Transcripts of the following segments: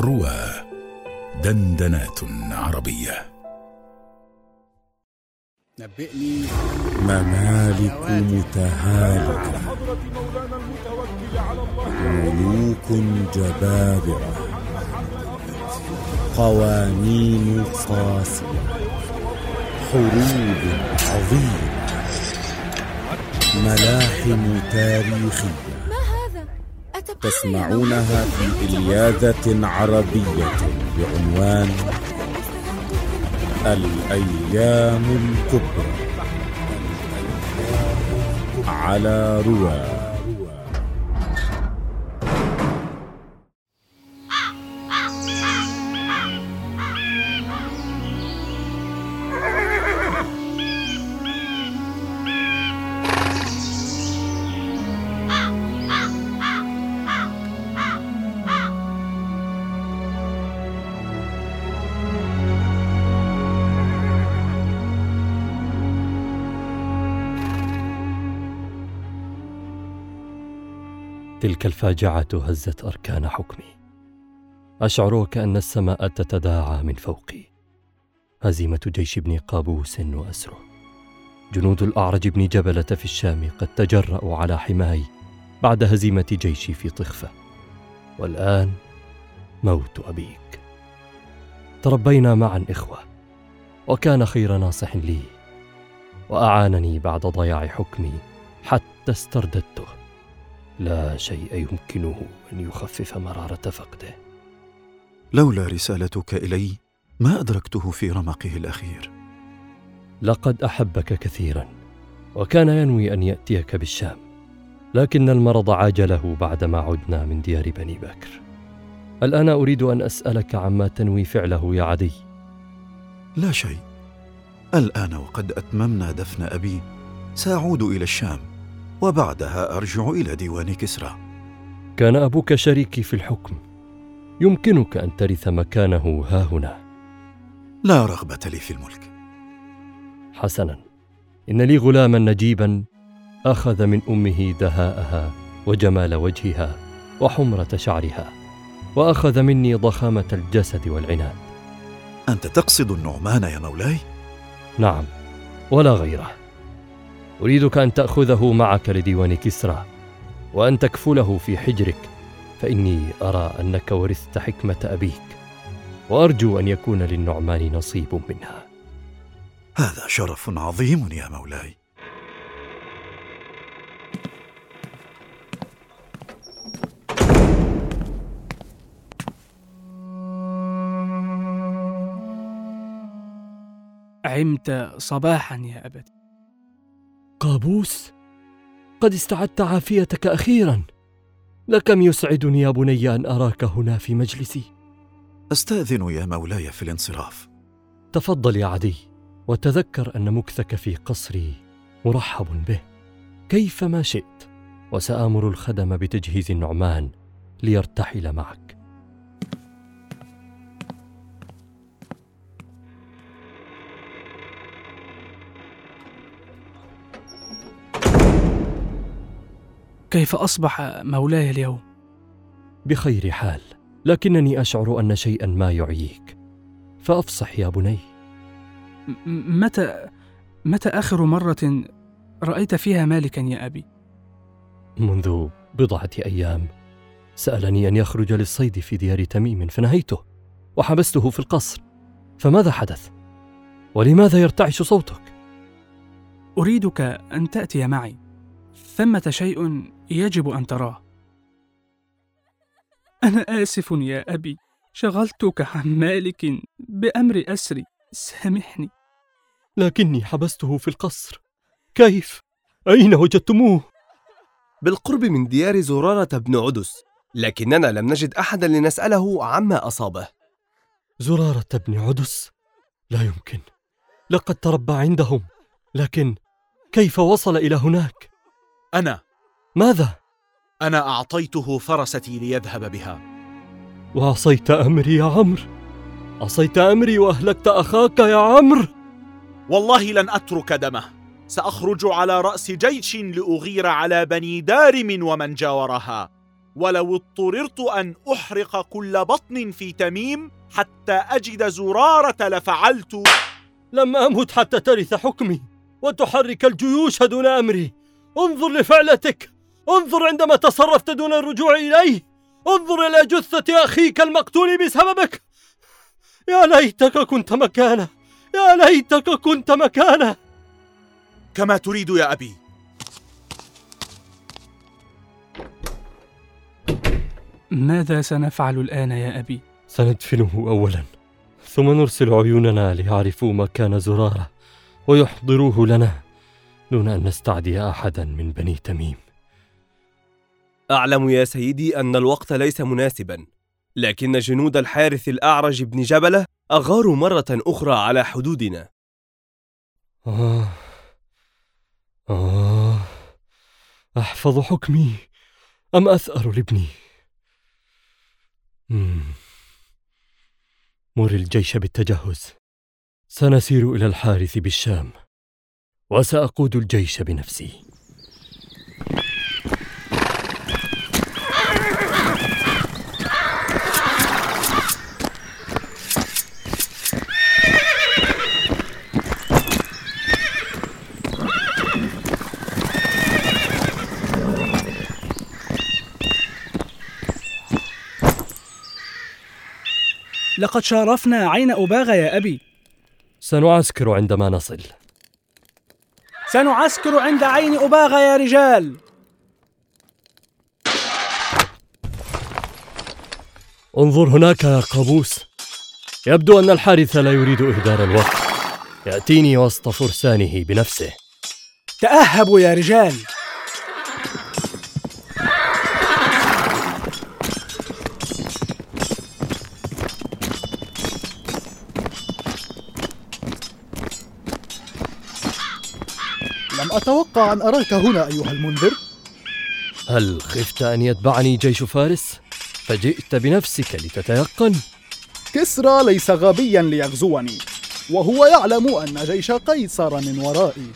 روى دندنات عربية. نبئني. ممالك متهالكة ملوك جبابرة. قوانين قاسية. حروب عظيمة. ملاحم تاريخية. تسمعونها في إلياذة عربية بعنوان الأيام الكبرى. على رواه تلك الفاجعة هزت أركان حكمي. أشعر وكأن السماء تتداعى من فوقي. هزيمة جيش ابن قابوس وأسره. جنود الأعرج بن جبلة في الشام قد تجرأوا على حماي بعد هزيمة جيشي في طخفة. والآن موت أبيك. تربينا معا إخوة وكان خير ناصح لي وأعانني بعد ضياع حكمي حتى استرددته. لا شيء يمكنه أن يخفف مرارة فقده. لولا رسالتك إلي ما أدركته في رمقه الأخير. لقد أحبك كثيرا وكان ينوي أن يأتيك بالشام لكن المرض عاجله بعدما عدنا من ديار بني بكر. الآن أريد أن أسألك عما تنوي فعله يا عدي. لا شيء. الآن وقد أتممنا دفن أبي سأعود إلى الشام. وبعدها أرجع إلى ديوان كسرى. كان أبوك شريكي في الحكم. يمكنك أن ترث مكانه ها هنا. لا رغبة لي في الملك. حسنا. إن لي غلاما نجيبا أخذ من أمه دهاءها وجمال وجهها وحمرة شعرها وأخذ مني ضخامة الجسد والعناد. أنت تقصد النعمان يا مولاي؟ نعم ولا غيره. أريدك أن تأخذه معك لديوان كسرى وأن تكفله في حجرك فإني أرى أنك ورثت حكمة أبيك وأرجو أن يكون للنعمان نصيب منها. هذا شرف عظيم يا مولاي. عمت صباحا يا أبت. قابوس قد استعدت عافيتك أخيرا. لكم يسعدني يا بني أن أراك هنا في مجلسي. أستأذن يا مولاي في الانصراف. تفضل يا عدي وتذكر أن مكثك في قصري مرحب به. كيفما شئت وسآمر الخدم بتجهيز النعمان ليرتحل معك. كيف أصبح مولاي اليوم؟ بخير حال لكنني أشعر أن شيئا ما يعييك فأفصح يا بني. م- متى متى آخر مرة رأيت فيها مالكا يا أبي؟ منذ بضعة أيام سألني أن يخرج للصيد في ديار تميم فنهيته وحبسته في القصر. فماذا حدث؟ ولماذا يرتعش صوتك؟ أريدك أن تأتي معي. ثمة شيء يجب أن تراه. أنا آسف يا أبي شغلتك عن مالك بأمر اسري سامحني. لكني حبسته في القصر. كيف؟ أين وجدتموه؟ بالقرب من ديار زرارة بن عدس لكننا لم نجد أحدا لنسأله عما أصابه. زرارة بن عدس؟ لا يمكن. لقد تربى عندهم لكن كيف وصل إلى هناك؟ أنا. ماذا؟ أنا أعطيته فرستي ليذهب بها. وعصيت أمري يا عمرو. عصيت أمري وأهلكت أخاك يا عمرو. والله لن أترك دمه. سأخرج على رأس جيش لأغير على بني دارم ومن جاورها. ولو اضطررت أن أحرق كل بطن في تميم حتى أجد زرارة لفعلت. لم امت حتى ترث حكمي. وتحرك الجيوش دون أمري. انظر لفعلتك. انظر عندما تصرفت دون الرجوع إليه. انظر إلى جثة أخيك المقتول بسببك. يا ليتك كنت مكانه. يا ليتك كنت مكانه. كما تريد يا أبي. ماذا سنفعل الآن يا أبي؟ سندفنه اولا. ثم نرسل عيوننا ليعرفوا مكان زرارة ويحضروه لنا. دون أن نستعدي أحدا من بني تميم. أعلم يا سيدي أن الوقت ليس مناسبا لكن جنود الحارث الأعرج بن جبلة أغاروا مرة أخرى على حدودنا. آه. آه. أحفظ حكمي أم أثأر لابني؟ مم. مر الجيش بالتجهز. سنسير إلى الحارث بالشام. وسأقود الجيش بنفسي. لقد شارفنا عين أباغة يا أبي. سنعسكر عندما نصل. سنعسكر عند عين أباغة يا رجال. انظر هناك يا قابوس. يبدو أن الحارث لا يريد إهدار الوقت. يأتيني وسط فرسانه بنفسه. تأهبوا يا رجال. لم أتوقع أن أراك هنا أيها المنذر هل خفت أن يتبعني جيش فارس؟ فجئت بنفسك لتتيقن؟ كسرى ليس غبيا ليغزوني وهو يعلم أن جيش قيصر من ورائي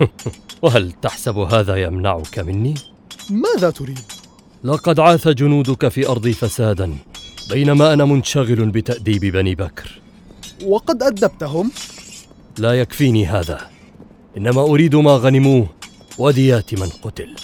وهل تحسب هذا يمنعك مني؟ ماذا تريد؟ لقد عاث جنودك في أرضي فسادا بينما أنا منشغل بتأديب بني بكر وقد أدبتهم لا يكفيني هذا إنما أريد ما غنموه وديات من قتل.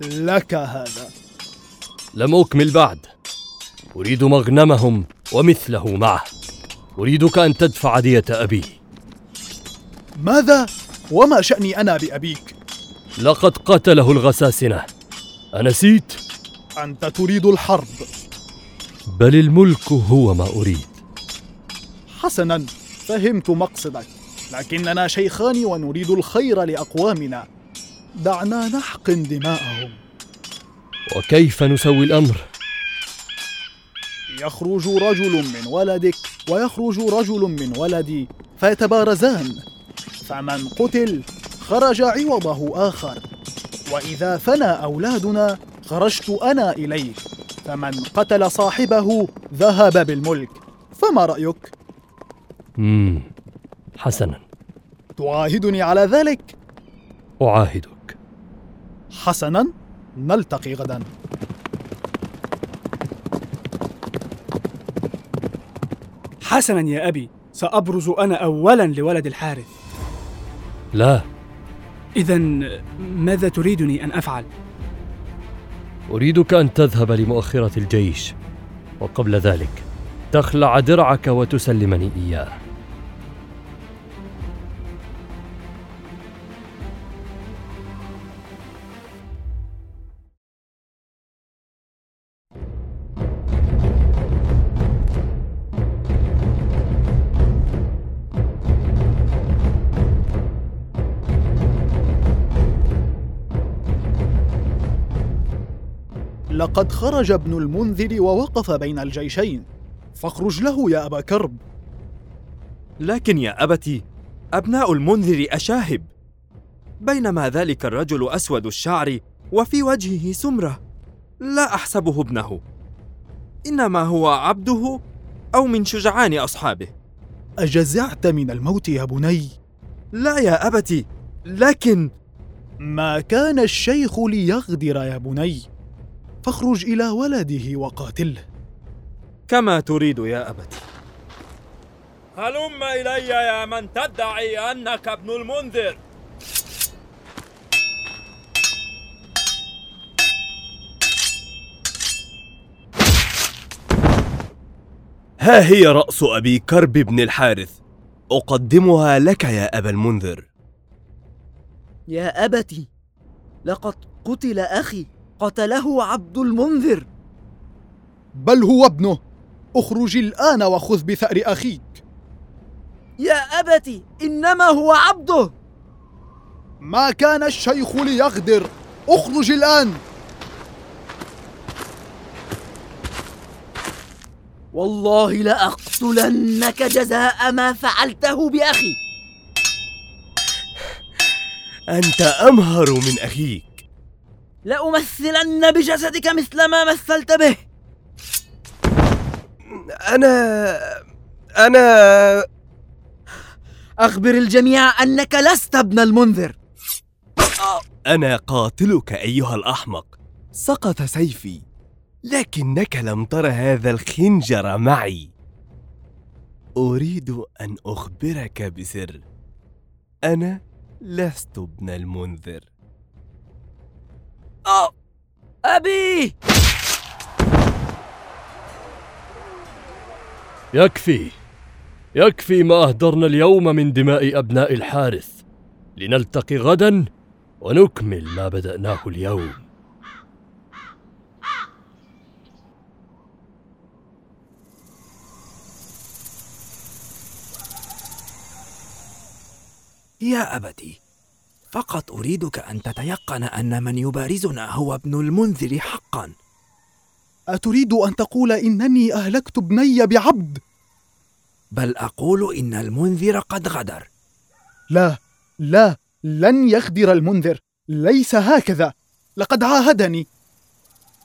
لك هذا. لم أكمل بعد. أريد مغنمهم ومثله معه. أريدك أن تدفع دية أبي. ماذا؟ وما شأني أنا بأبيك؟ لقد قتله الغساسنة. أنسيت؟ أنت تريد الحرب. بل الملك هو ما أريد. حسنا فهمت مقصدك. لكننا شيخان ونريد الخير لأقوامنا دعنا نحقن دماءهم وكيف نسوي الأمر؟ يخرج رجل من ولدك ويخرج رجل من ولدي فيتبارزان فمن قتل خرج عوضه آخر وإذا فنى أولادنا خرجت أنا إليك فمن قتل صاحبه ذهب بالملك فما رأيك؟ مم. حسنا. تعاهدني على ذلك؟ أعاهدك. حسنا؟ نلتقي غدا. حسنا يا أبي سأبرز أنا أولا لولد الحارث. لا. إذا ماذا تريدني أن أفعل؟ أريدك أن تذهب لمؤخرة الجيش وقبل ذلك تخلع درعك وتسلمني إياه. لقد خرج ابن المنذر ووقف بين الجيشين. فاخرج له يا أبا كرب. لكن يا أبتي أبناء المنذر أشاهب. بينما ذلك الرجل أسود الشعر وفي وجهه سمرة لا أحسبه ابنه. إنما هو عبده أو من شجعان أصحابه. أجزعت من الموت يا بني؟ لا يا أبتي لكن ما كان الشيخ ليغدر يا بني؟ فاخرج إلى ولده وقاتله كما تريد يا أبتي. هلم إلي يا من تدعي أنك ابن المنذر. ها هي رأس أبي كرب بن الحارث. أقدمها لك يا أبا المنذر. يا أبتي لقد قتل أخي. قتله عبد المنذر. بل هو ابنه. اخرج الآن وخذ بثأر أخيك. يا أبتي إنما هو عبده. ما كان الشيخ ليغدر. اخرج الآن. والله لأقتلنك جزاء ما فعلته بأخي. أنت أمهر من أخيك. لأمثلن بجسدك مثل ما مثلت به. أنا أنا. أخبر الجميع أنك لست ابن المنذر. أنا قاتلك أيها الأحمق. سقط سيفي لكنك لم تر هذا الخنجر معي. أريد أن أخبرك بسر. أنا لست ابن المنذر. أه. أبي. يكفي. يكفي ما أهدرنا اليوم من دماء أبناء الحارث. لنلتقي غدا ونكمل ما بدأناه اليوم. يا أبتي فقط أريدك أن تتيقن أن من يبارزنا هو ابن المنذر حقا. أتريد أن تقول إنني أهلكت ابني بعبد؟ بل أقول إن المنذر قد غدر. لا لا لن يغدر المنذر. ليس هكذا. لقد عاهدني.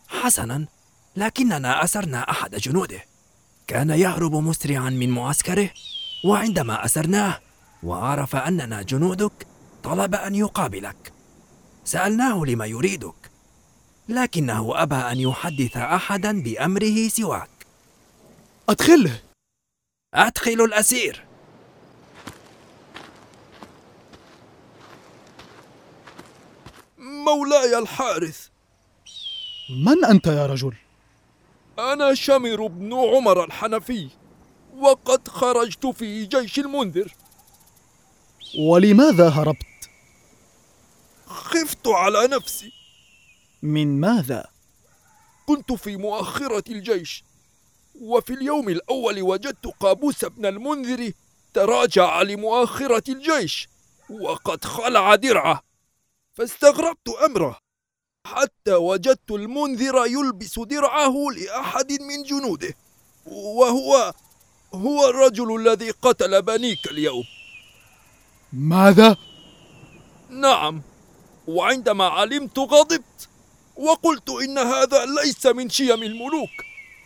حسنا لكننا أسرنا أحد جنوده. كان يهرب مسرعا من معسكره وعندما أسرناه وعرف أننا جنودك طلب أن يقابلك. سألناه لما يريدك. لكنه أبى أن يحدث أحدا بأمره سواك. أدخله. أدخل الأسير. مولاي الحارث. من أنت يا رجل؟ أنا شمر بن عمر الحنفي وقد خرجت في جيش المنذر. ولماذا هربت؟ خفت على نفسي من ماذا؟ كنت في مؤخرة الجيش وفي اليوم الأول وجدت قابوس بن المنذر تراجع لمؤخرة الجيش وقد خلع درعه فاستغربت أمره حتى وجدت المنذر يلبس درعه لأحد من جنوده وهو هو الرجل الذي قتل بنيك اليوم ماذا؟ نعم وعندما علمت غضبت وقلت إن هذا ليس من شيم الملوك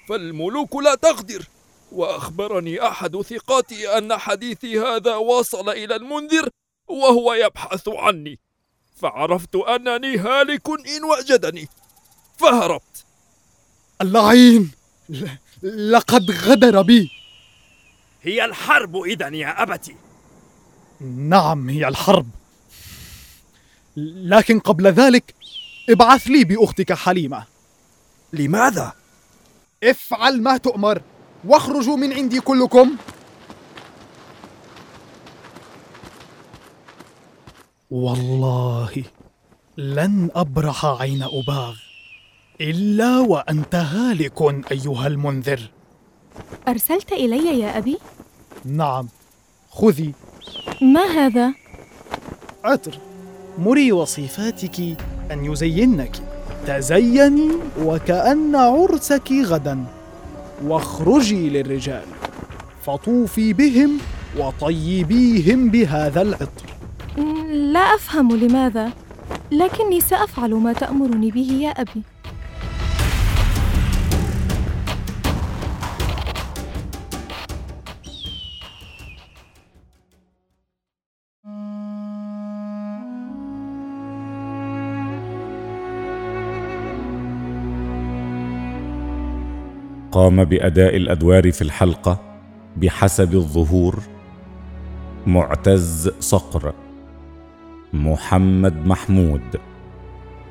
فالملوك لا تغدر. وأخبرني أحد ثقاتي أن حديثي هذا وصل إلى المنذر وهو يبحث عني. فعرفت أنني هالك إن وجدني. فهربت. اللعين! لقد غدر بي. هي الحرب إذا يا أبتي. نعم هي الحرب. لكن قبل ذلك ابعث لي بأختك حليمة لماذا؟ افعل ما تؤمر واخرجوا من عندي كلكم والله لن أبرح عين أباغ إلا وأنت هالك أيها المنذر أرسلت إلي يا أبي؟ نعم خذي ما هذا؟ عطر مري وصيفاتك أن يزينك. تزيني وكأن عرسك غدا. واخرجي للرجال. فطوفي بهم وطيبيهم بهذا العطر. لا أفهم لماذا لكني سأفعل ما تأمرني به يا أبي. قام بأداء الأدوار في الحلقة بحسب الظهور معتز صقر محمد محمود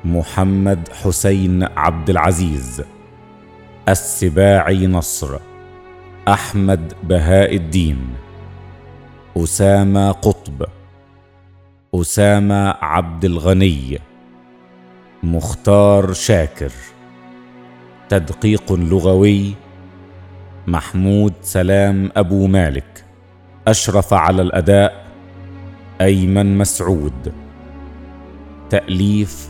محمد حسين عبد العزيز السباعي نصر أحمد بهاء الدين أسامة قطب أسامة عبد الغني مختار شاكر. تدقيق لغوي محمود سلام أبو مالك أشرف على الأداء أيمن مسعود. تأليف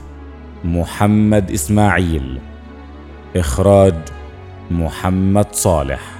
محمد إسماعيل إخراج محمد صالح.